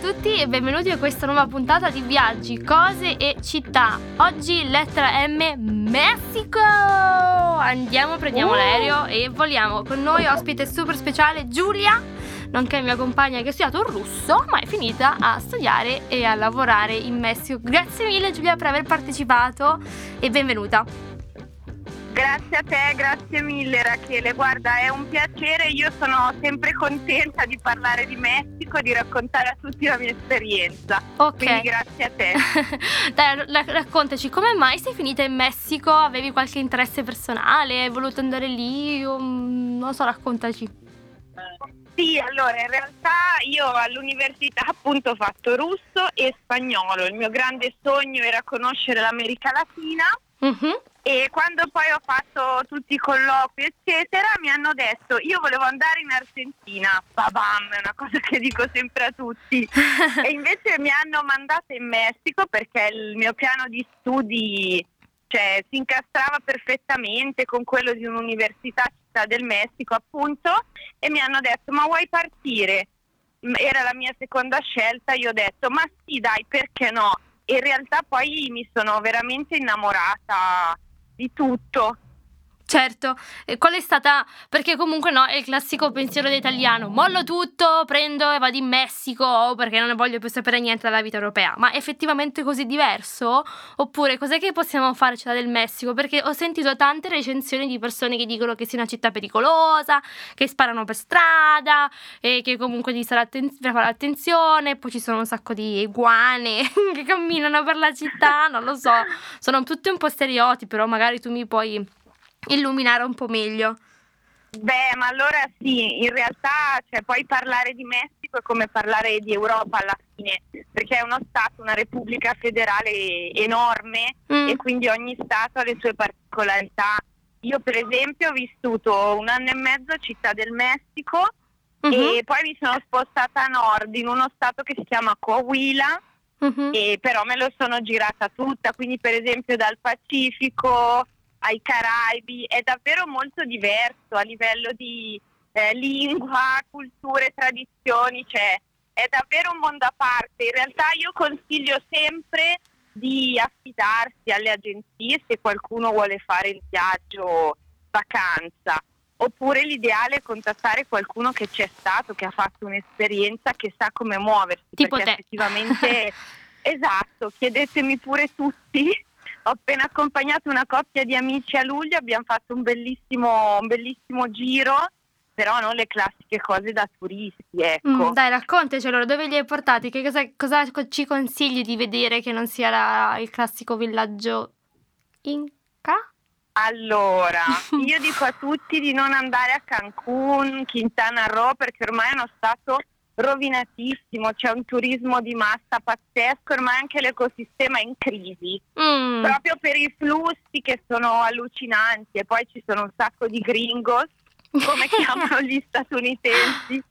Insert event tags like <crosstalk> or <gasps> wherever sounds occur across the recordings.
tutti e benvenuti a questa nuova puntata di Viaggi, Cose e Città. Oggi lettera M, Messico! Andiamo, prendiamo Uh. l'aereo e voliamo. Con noi ospite super speciale Giulia, nonché mia compagna che ha studiato il russo, ma è finita a studiare e a lavorare in Messico. Grazie mille Giulia per aver partecipato e benvenuta. Grazie a te, grazie mille Rachele. Guarda, è un piacere, io sono sempre contenta di parlare di Messico, di raccontare a tutti la mia esperienza. Ok. Quindi grazie a te. <laughs> Dai, ra- raccontaci come mai sei finita in Messico? Avevi qualche interesse personale? Hai voluto andare lì? O, mm, non so, raccontaci. Sì, allora in realtà io all'università appunto ho fatto russo e spagnolo. Il mio grande sogno era conoscere l'America Latina Mhm. E quando poi ho fatto tutti i colloqui eccetera mi hanno detto io volevo andare in Argentina. Babam, è una cosa che dico sempre a tutti. <laughs> e invece mi hanno mandato in Messico perché il mio piano di studi cioè, si incastrava perfettamente con quello di un'università città del Messico appunto e mi hanno detto ma vuoi partire? Era la mia seconda scelta, io ho detto ma sì dai perché no? E in realtà poi mi sono veramente innamorata di tutto. Certo, e qual è stata? Perché comunque no, è il classico pensiero dell'italiano. Mollo tutto, prendo e vado in Messico perché non ne voglio più sapere niente dalla vita europea. Ma è effettivamente così diverso? Oppure cos'è che possiamo fare a Città del Messico? Perché ho sentito tante recensioni di persone che dicono che sia una città pericolosa, che sparano per strada e che comunque devi fare attenzione. Poi ci sono un sacco di iguane <laughs> che camminano per la città, non lo so. Sono tutti un po' stereotipi, però magari tu mi puoi illuminare un po' meglio. Beh, ma allora sì, in realtà cioè, poi parlare di Messico è come parlare di Europa alla fine, perché è uno Stato, una repubblica federale enorme Mm. e quindi ogni Stato ha le sue particolarità. Io per esempio ho vissuto un anno e mezzo a Città del Messico Mhm, e poi mi sono spostata a nord in uno Stato che si chiama Coahuila mhm. e però me lo sono girata tutta, quindi per esempio dal Pacifico ai Caraibi, è davvero molto diverso a livello di eh, lingua, culture, tradizioni, cioè è davvero un mondo a parte. In realtà io consiglio sempre di affidarsi alle agenzie se qualcuno vuole fare il viaggio vacanza. Oppure l'ideale è contattare qualcuno che c'è stato, che ha fatto un'esperienza, che sa come muoversi. Tipo perché te. effettivamente, <laughs> esatto, chiedetemi pure tutti. Ho appena accompagnato una coppia di amici a luglio, abbiamo fatto un bellissimo, un bellissimo giro, però non le classiche cose da turisti, ecco. Mm, dai, raccontaci allora, dove li hai portati? Che cosa, cosa co- ci consigli di vedere che non sia la- il classico villaggio Inca? Allora, <laughs> io dico a tutti di non andare a Cancun, Quintana Roo, perché ormai è uno stato rovinatissimo, c'è un turismo di massa pazzesco, ormai anche l'ecosistema è in crisi, Mm, proprio per i flussi che sono allucinanti e poi ci sono un sacco di gringos, come <laughs> chiamano gli statunitensi.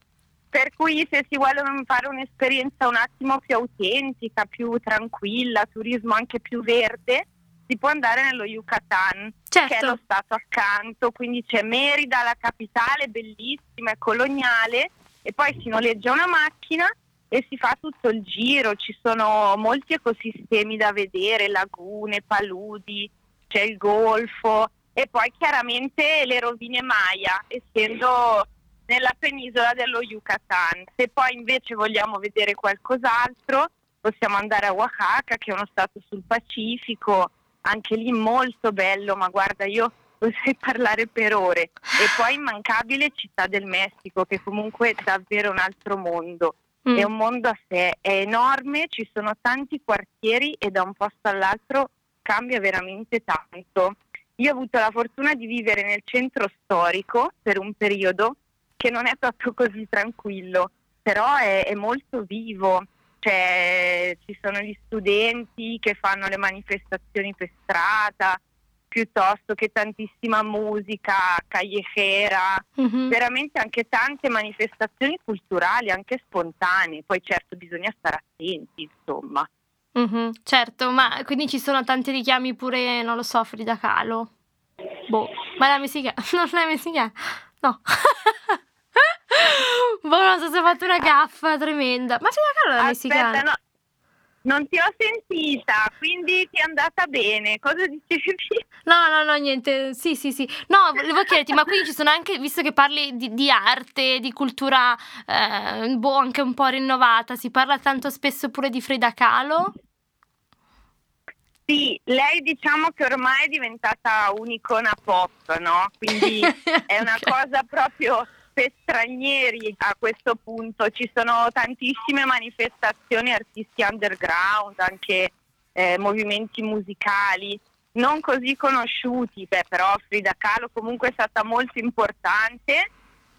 Per cui se si vuole fare un'esperienza un attimo più autentica, più tranquilla, turismo anche più verde, si può andare nello Yucatan, che è certo. lo stato accanto, quindi c'è Merida, la capitale, bellissima, è coloniale, e poi si noleggia una macchina e si fa tutto il giro, ci sono molti ecosistemi da vedere, lagune, paludi, c'è il golfo e poi chiaramente le rovine Maya, essendo nella penisola dello Yucatan. Se poi invece vogliamo vedere qualcos'altro, possiamo andare a Oaxaca, che è uno stato sul Pacifico, anche lì molto bello, ma guarda, io potrei parlare per ore. E poi immancabile Città del Messico, che comunque è davvero un altro mondo. Mm, È un mondo a sé, è enorme, ci sono tanti quartieri e da un posto all'altro cambia veramente tanto. Io ho avuto la fortuna di vivere nel centro storico per un periodo che non è proprio così tranquillo, però è, è molto vivo. Cioè, ci sono gli studenti che fanno le manifestazioni per strada, piuttosto che tantissima musica callejera, mhm. veramente anche tante manifestazioni culturali, anche spontanee. Poi certo bisogna stare attenti, insomma. Mhm, certo, ma quindi ci sono tanti richiami pure, non lo so, Frida Kahlo. Boh, ma la messicana, <laughs> non la messicana, no. <laughs> Boh, non so se ho fatto una gaffa tremenda. Ma Frida Kahlo è messicana. Aspetta, no. Non ti ho sentita, quindi ti è andata bene. Cosa dicevi? No, no, no, niente. Sì, sì, sì. No, volevo chiederti, ma quindi ci sono anche, visto che parli di, di arte, di cultura, eh, boh, anche un po' rinnovata, si parla tanto spesso pure di Frida Kahlo? Sì, lei diciamo che ormai è diventata un'icona pop, no? Quindi <laughs> è una cosa proprio per stranieri a questo punto. Ci sono tantissime manifestazioni, artisti underground, anche eh, movimenti musicali non così conosciuti, beh, però Frida Kahlo comunque è stata molto importante.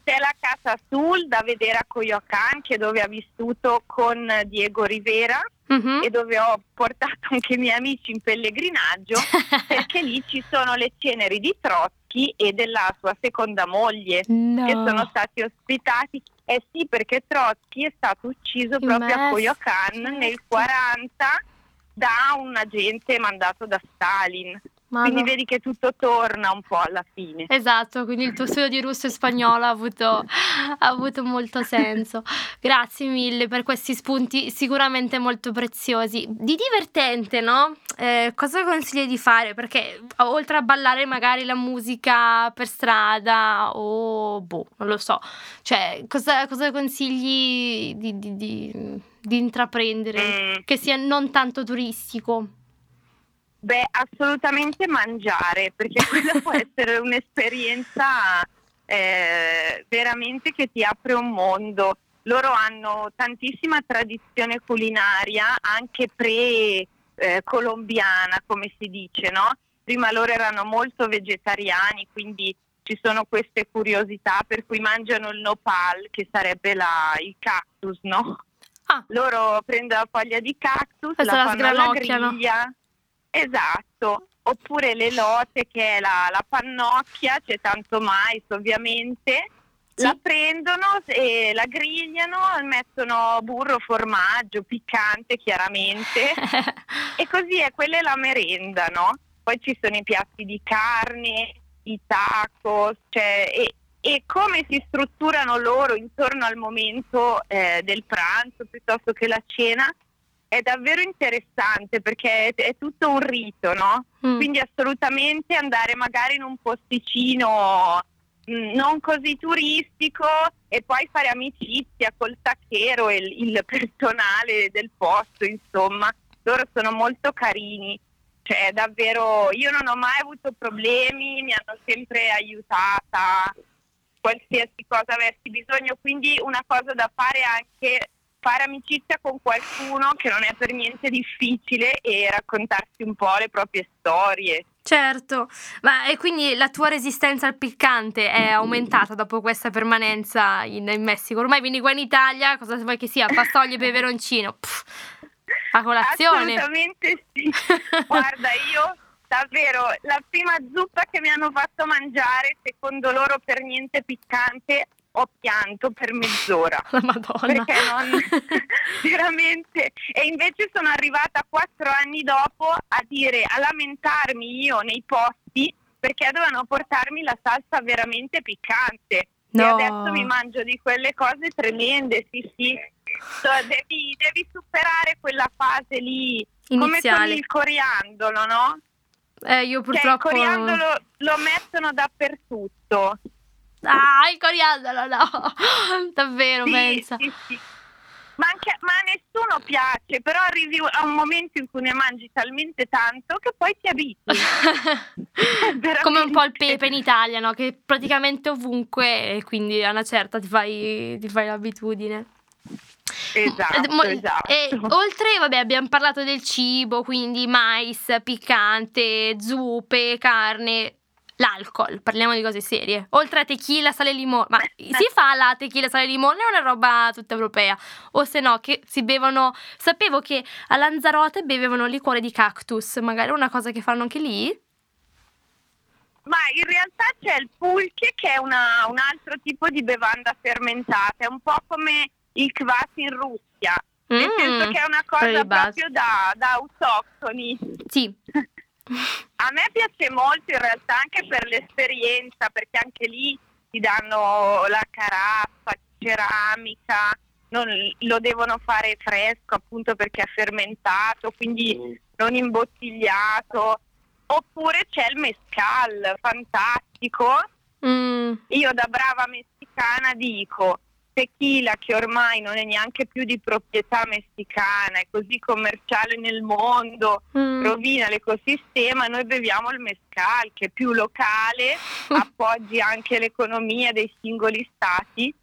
C'è la Casa Sul da vedere a Coyoacán, che dove ha vissuto con Diego Rivera Mhm. e dove ho portato anche i miei amici in pellegrinaggio <laughs> perché lì ci sono le ceneri di Trotsky e della sua seconda moglie No. che sono stati ospitati. Eh sì, perché Trotsky è stato ucciso proprio a Messico. Coyoacán nel 40 da un agente mandato da Stalin. Ma Quindi no. vedi che tutto torna un po' alla fine. Esatto, quindi il tuo studio di russo e spagnolo ha avuto, ha avuto molto senso. Grazie mille per questi spunti sicuramente molto preziosi. Di divertente, no? Eh, cosa consigli di fare? Perché oltre a ballare magari la musica per strada o boh, non lo so. Cioè, cosa, cosa consigli di, di- di- di intraprendere Mm. che sia non tanto turistico? Beh, assolutamente mangiare, perché quella può <laughs> essere un'esperienza eh, veramente che ti apre un mondo. Loro hanno tantissima tradizione culinaria, anche pre-colombiana, come si dice, no? Prima loro erano molto vegetariani, quindi ci sono queste curiosità per cui mangiano il nopal, che sarebbe la- il cactus, no? Ah. Loro prendono la foglia di cactus, Questa la fanno alla griglia. Esatto, oppure le lote che è la, la pannocchia, c'è tanto mais ovviamente, Sì. la prendono e la grigliano, mettono burro, formaggio, piccante chiaramente <laughs> e così è, quella è la merenda, no? Poi ci sono i piatti di carne, i tacos, cioè, e, e come si strutturano loro intorno al momento eh, del pranzo piuttosto che la cena è davvero interessante perché è, è tutto un rito, no? Mm. Quindi assolutamente andare magari in un posticino mh, non così turistico e poi fare amicizia col tacchero e il, il personale del posto, insomma, loro sono molto carini. Cioè, davvero, io non ho mai avuto problemi, mi hanno sempre aiutata, qualsiasi cosa avessi bisogno, quindi una cosa da fare anche fare amicizia con qualcuno che non è per niente difficile e raccontarsi un po' le proprie storie. Certo, ma e quindi la tua resistenza al piccante è aumentata dopo questa permanenza in, in Messico? Ormai vieni qua in Italia, cosa vuoi che sia? Pastoie e <laughs> peperoncino. Pff, a colazione. Assolutamente sì. Guarda, io davvero la prima zuppa che mi hanno fatto mangiare, secondo loro per niente piccante, ho pianto per mezz'ora. <laughs> La Madonna. Perché non <laughs> veramente e invece sono arrivata quattro anni dopo a dire a lamentarmi io nei posti perché dovevano portarmi la salsa veramente piccante No. e adesso mi mangio di quelle cose tremende sì sì So, devi, devi superare quella fase lì come con Iniziale. il coriandolo no? Eh, io Cioè, il purtroppo... coriandolo lo mettono dappertutto Ah, il coriandolo, no. <laughs> Davvero, Sì, pensa. sì, sì. Ma, anche, ma a nessuno piace, però arrivi a un momento in cui ne mangi talmente tanto che poi ti abitui. <laughs> Come un po' il pepe in Italia, no? Che praticamente ovunque e quindi a una certa ti fai, ti fai l'abitudine. Esatto, mo- esatto. E oltre, vabbè, abbiamo parlato del cibo, quindi mais, piccante, zuppe, carne, l'alcol, parliamo di cose serie. Oltre a tequila, sale e limone, ma si fa la tequila, sale e limone è una roba tutta europea? O se no, che si bevono, sapevo che a Lanzarote bevevano liquore di cactus, magari è una cosa che fanno anche lì? Ma in realtà c'è il pulche che è una- un altro tipo di bevanda fermentata, è un po' come il kvass in Russia, nel Mm, senso che è una cosa proprio da, da autoctoni. Sì. <laughs> A me piace molto in realtà anche per l'esperienza, perché anche lì ti danno la caraffa, ceramica, non, lo devono fare fresco appunto perché è fermentato, quindi non imbottigliato. Oppure c'è il mescal, fantastico. Mm. Io da brava messicana dico tequila che ormai non è neanche più di proprietà messicana, è così commerciale nel mondo, mm. rovina l'ecosistema, noi beviamo il mescal che è più locale, <laughs> appoggi anche l'economia dei singoli stati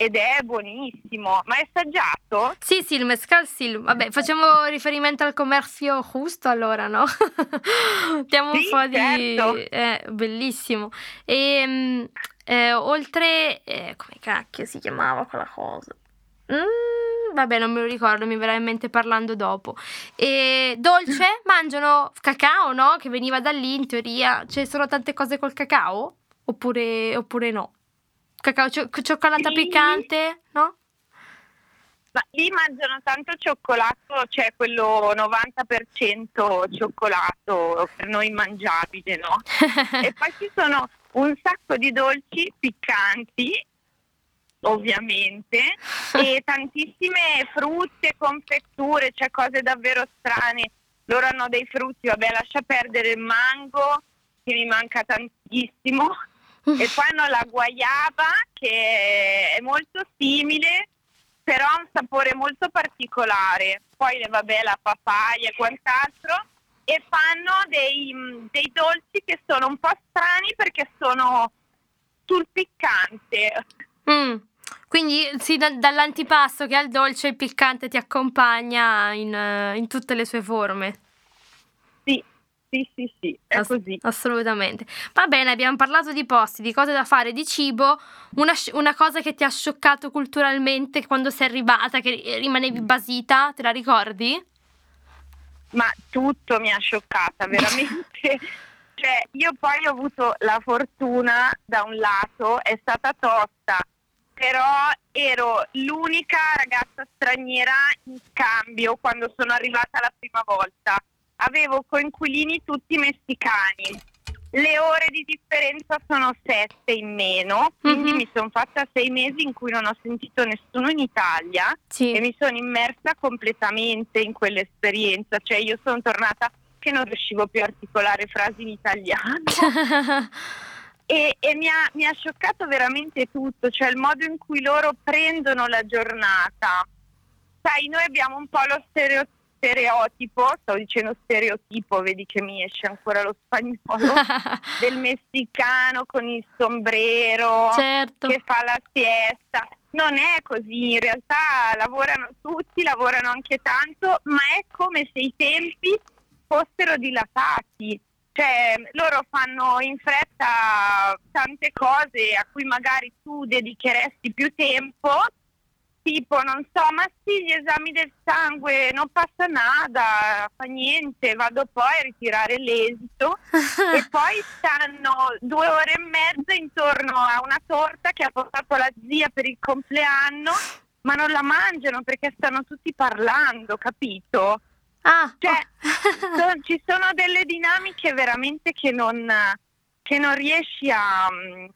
ed è buonissimo. Ma è assaggiato? Sì, sì, il mescal sì. Vabbè, facciamo riferimento al commercio giusto allora, no? <laughs> Diamo sì, un po' certo. di... Eh, bellissimo. E, ehm, eh, oltre... Eh, come cacchio si chiamava quella cosa? Mm, vabbè, non me lo ricordo, mi verrà in mente parlando dopo. E dolce? <laughs> Mangiano cacao, no? Che veniva da lì in teoria. Ci sono tante cose col cacao? Oppure, oppure no? Cacao, cio- cioccolata lì, piccante, no? Ma lì mangiano tanto cioccolato, cioè quello 90% cioccolato per noi mangiabile, no? <laughs> e poi ci sono un sacco di dolci piccanti, ovviamente, e <laughs> tantissime frutte, confetture, cioè cose davvero strane. Loro hanno dei frutti, vabbè, lascia perdere il mango, che mi manca tantissimo e poi hanno la guayaba che è molto simile, però ha un sapore molto particolare. Poi vabbè la papaya e quant'altro e fanno dei, dei dolci che sono un po' strani perché sono sul piccante. Mm. Quindi sì, da, dall'antipasto che al dolce il piccante ti accompagna in, in tutte le sue forme. Sì, sì, sì, è Ass- così. Assolutamente. Va bene, abbiamo parlato di posti, di cose da fare, di cibo. Una, una, cosa che ti ha scioccato culturalmente quando sei arrivata, che rimanevi basita, te la ricordi? Ma tutto mi ha scioccata, veramente. <laughs> cioè, io poi ho avuto la fortuna, da un lato, è stata tosta, però ero l'unica ragazza straniera in scambio quando sono arrivata la prima volta avevo coinquilini tutti messicani. Le ore di differenza sono sette in meno, quindi mm-hmm. mi sono fatta sei mesi in cui non ho sentito nessuno in Italia sì. e mi sono immersa completamente in quell'esperienza. Cioè io sono tornata che non riuscivo più a articolare frasi in italiano. <laughs> e, e mi, ha, mi ha scioccato veramente tutto, cioè il modo in cui loro prendono la giornata. Sai, noi abbiamo un po' lo stereotipo stereotipo, sto dicendo stereotipo, vedi che mi esce ancora lo spagnolo, <laughs> del messicano con il sombrero certo. che fa la siesta. Non è così, in realtà lavorano tutti, lavorano anche tanto, ma è come se i tempi fossero dilatati. Cioè, loro fanno in fretta tante cose a cui magari tu dedicheresti più tempo tipo, non so, ma sì, gli esami del sangue, non passa nada, fa niente, vado poi a ritirare l'esito <laughs> e poi stanno due ore e mezza intorno a una torta che ha portato la zia per il compleanno, ma non la mangiano perché stanno tutti parlando, capito? Ah, cioè, so, ci sono delle dinamiche veramente che non, che non riesci a mm,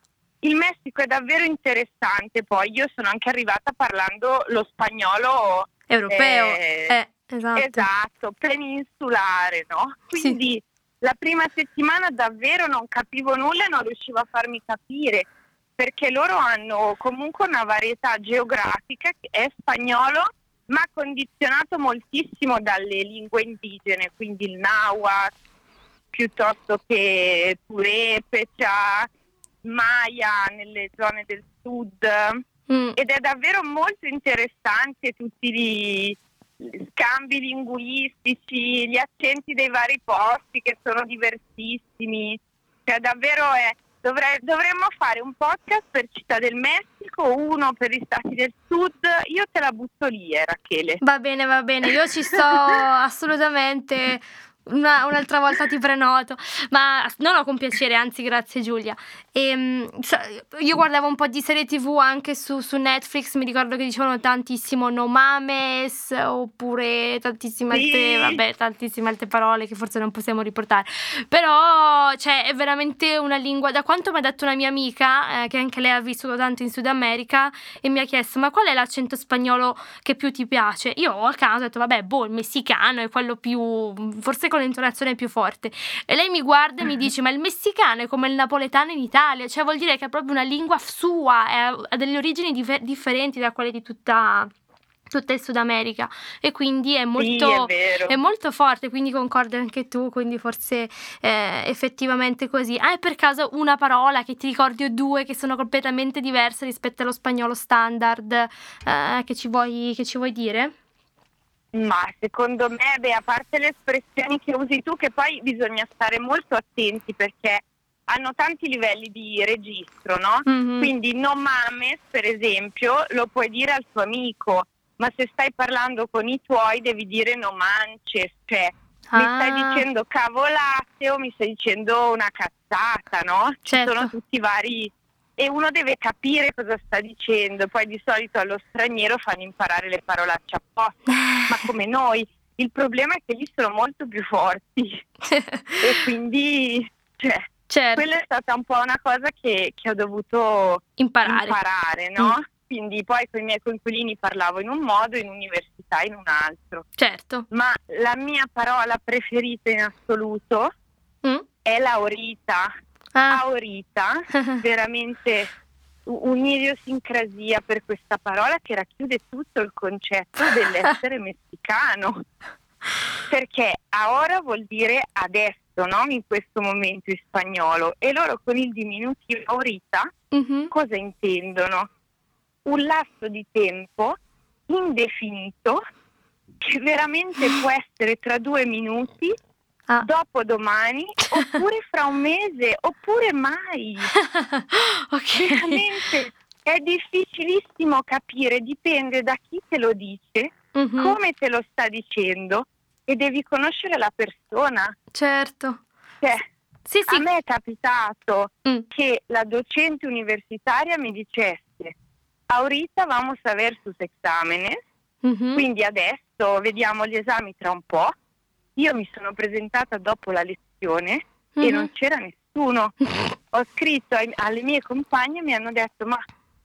il Messico è davvero interessante, poi io sono anche arrivata parlando lo spagnolo europeo, eh, eh, esatto. esatto. peninsulare, no? Quindi sì. la prima settimana davvero non capivo nulla e non riuscivo a farmi capire, perché loro hanno comunque una varietà geografica che è spagnolo, ma condizionato moltissimo dalle lingue indigene, quindi il nahuatl, piuttosto che purepecha, Maya nelle zone del sud mm. ed è davvero molto interessante tutti gli scambi linguistici, gli accenti dei vari posti che sono diversissimi, cioè davvero è, dovrei, dovremmo fare un podcast per Città del Messico, uno per gli stati del sud, io te la butto lì eh, Rachele. Va bene, va bene, io ci sto <laughs> assolutamente Una, un'altra volta ti prenoto, ma no, no, con piacere, anzi, grazie Giulia. E, ehm, io guardavo un po' di serie TV anche su, su Netflix, mi ricordo che dicevano tantissimo no mames, oppure tantissime altre, vabbè, tantissime altre parole che forse non possiamo riportare. Però, cioè, è veramente una lingua. Da quanto mi ha detto una mia amica, eh, che anche lei ha vissuto tanto in Sud America, e mi ha chiesto: Ma qual è l'accento spagnolo che più ti piace? Io a caso ho detto: Vabbè, boh, il messicano è quello più. forse con l'intonazione più forte. E lei mi guarda e mi <laughs> dice: Ma il messicano è come il napoletano in Italia, cioè vuol dire che è proprio una lingua sua, ha delle origini dif- differenti da quelle di tutta tutta il Sud America e quindi è molto, sì, è è molto forte, quindi concordi anche tu, quindi forse eh, effettivamente così. Hai per caso una parola che ti ricordi o due che sono completamente diverse rispetto allo spagnolo standard eh, che, ci vuoi, che ci vuoi dire? Ma secondo me, beh, a parte le espressioni che usi tu, che poi bisogna stare molto attenti perché hanno tanti livelli di registro, no? Mm-hmm. Quindi non mames, per esempio, lo puoi dire al tuo amico, ma se stai parlando con i tuoi devi dire no manches, cioè ah. mi stai ah. dicendo cavolate o mi stai dicendo una cazzata, no? Certo. Ci sono tutti i vari e uno deve capire cosa sta dicendo, poi di solito allo straniero fanno imparare le parolacce apposta, <laughs> ma come noi. Il problema è che lì sono molto più forti <laughs> e quindi cioè, certo. quella è stata un po' una cosa che, che ho dovuto imparare, imparare no? Mm. Quindi poi con i miei coinquilini parlavo in un modo, in università in un altro. Certo. Ma la mia parola preferita in assoluto mm. è laurita ah. aurita, <laughs> veramente un'idiosincrasia per questa parola che racchiude tutto il concetto <laughs> dell'essere messicano. <laughs> Perché ahora vuol dire adesso, no? in questo momento in spagnolo, e loro con il diminutivo aurita mm-hmm. cosa intendono? Un lasso di tempo indefinito che veramente può <gasps> essere tra due minuti ah. dopodomani, <laughs> oppure fra un mese, oppure mai. <laughs> okay. Veramente è difficilissimo capire, dipende da chi te lo dice, mm-hmm. come te lo sta dicendo e devi conoscere la persona. Certo. Cioè, sì, sì. A me è capitato mm. che la docente universitaria mi dicesse ahorita vamos a ver sus exámenes, mm-hmm. quindi adesso vediamo gli esami tra un po' Io mi sono presentata dopo la lezione mm-hmm. e non c'era nessuno. <laughs> Ho scritto ai, alle mie compagne e mi hanno detto ma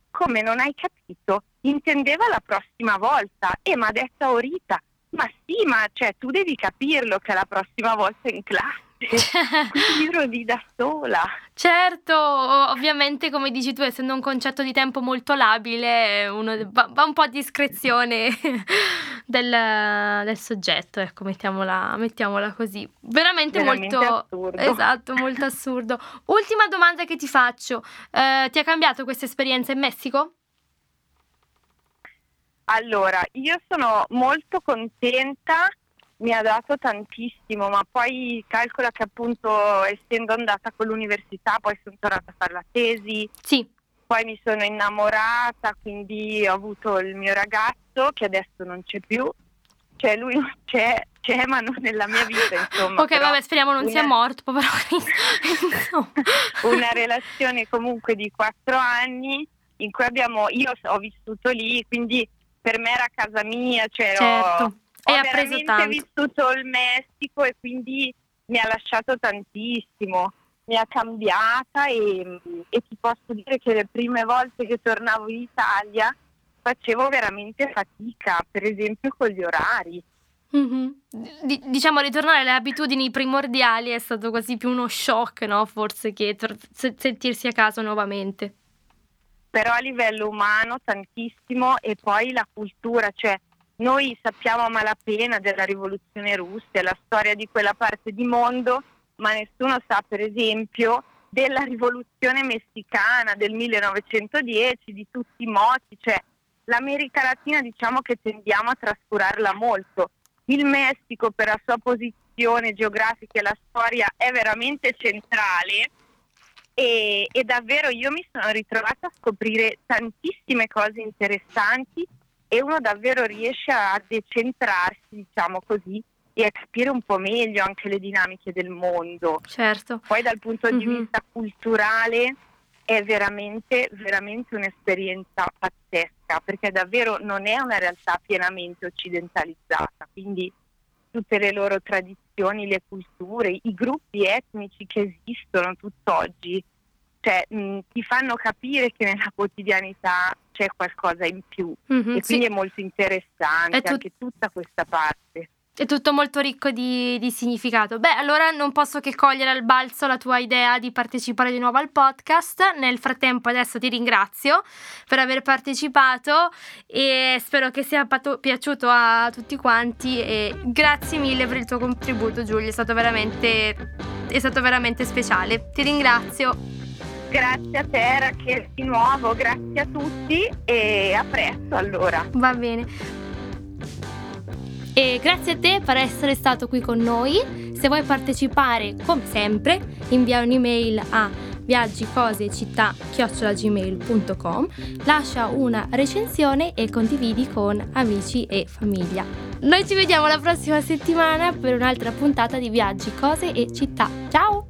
come non hai capito? Intendeva la prossima volta e mi ha detto Aurita, ma sì, ma cioè, tu devi capirlo che la prossima volta in classe <laughs> ero lì da sola. Certo, ovviamente come dici tu, essendo un concetto di tempo molto labile, uno va, va un po' a discrezione <laughs> del, del soggetto, ecco, mettiamola, mettiamola così. Veramente, Veramente molto assurdo. Esatto, molto assurdo. Ultima domanda che ti faccio, eh, ti ha cambiato questa esperienza in Messico? Allora, io sono molto contenta mi ha dato tantissimo, ma poi calcola che appunto essendo andata con l'università poi sono tornata a fare la tesi. Sì. Poi mi sono innamorata, quindi ho avuto il mio ragazzo che adesso non c'è più. Cioè lui non <laughs> c'è, c'è ma non nella mia vita, insomma. ok, vabbè, speriamo non una... sia morto, povero <laughs> una relazione comunque di quattro anni in cui abbiamo, io ho vissuto lì, quindi per me era casa mia, cioè certo. ho e ho preso tanto. vissuto il Messico e quindi mi ha lasciato tantissimo, mi ha cambiata e, e ti posso dire che le prime volte che tornavo in Italia facevo veramente fatica, per esempio con gli orari. Mm-hmm. D- diciamo ritornare alle abitudini primordiali è stato quasi più uno shock, no? Forse che tor- sentirsi a casa nuovamente. Però a livello umano tantissimo e poi la cultura, cioè noi sappiamo a malapena della rivoluzione russa, la storia di quella parte di mondo, ma nessuno sa per esempio della rivoluzione messicana del 1910, di tutti i moti, cioè l'America Latina diciamo che tendiamo a trascurarla molto. Il Messico per la sua posizione geografica e la storia è veramente centrale e, e davvero io mi sono ritrovata a scoprire tantissime cose interessanti e uno davvero riesce a decentrarsi, diciamo così, e a capire un po' meglio anche le dinamiche del mondo. Certo. Poi dal punto di Mhm. vista culturale è veramente, veramente un'esperienza pazzesca, perché davvero non è una realtà pienamente occidentalizzata, quindi tutte le loro tradizioni, le culture, i gruppi etnici che esistono tutt'oggi, cioè, mh, ti fanno capire che nella quotidianità c'è qualcosa in più Mhm, e sì. quindi è molto interessante È tut- anche tutta questa parte. È tutto molto ricco di, di significato. Beh, allora non posso che cogliere al balzo la tua idea di partecipare di nuovo al podcast. Nel frattempo adesso ti ringrazio per aver partecipato e spero che sia pato- piaciuto a tutti quanti e grazie mille per il tuo contributo Giulia, è stato veramente, è stato veramente speciale. Ti ringrazio. Grazie a te Rachele di nuovo, grazie a tutti e a presto allora. Va bene. E grazie a te per essere stato qui con noi. Se vuoi partecipare, come sempre, invia un'email a viaggicosecittà.gmail.com Lascia una recensione e condividi con amici e famiglia. Noi ci vediamo la prossima settimana per un'altra puntata di Viaggi, Cose e Città. Ciao!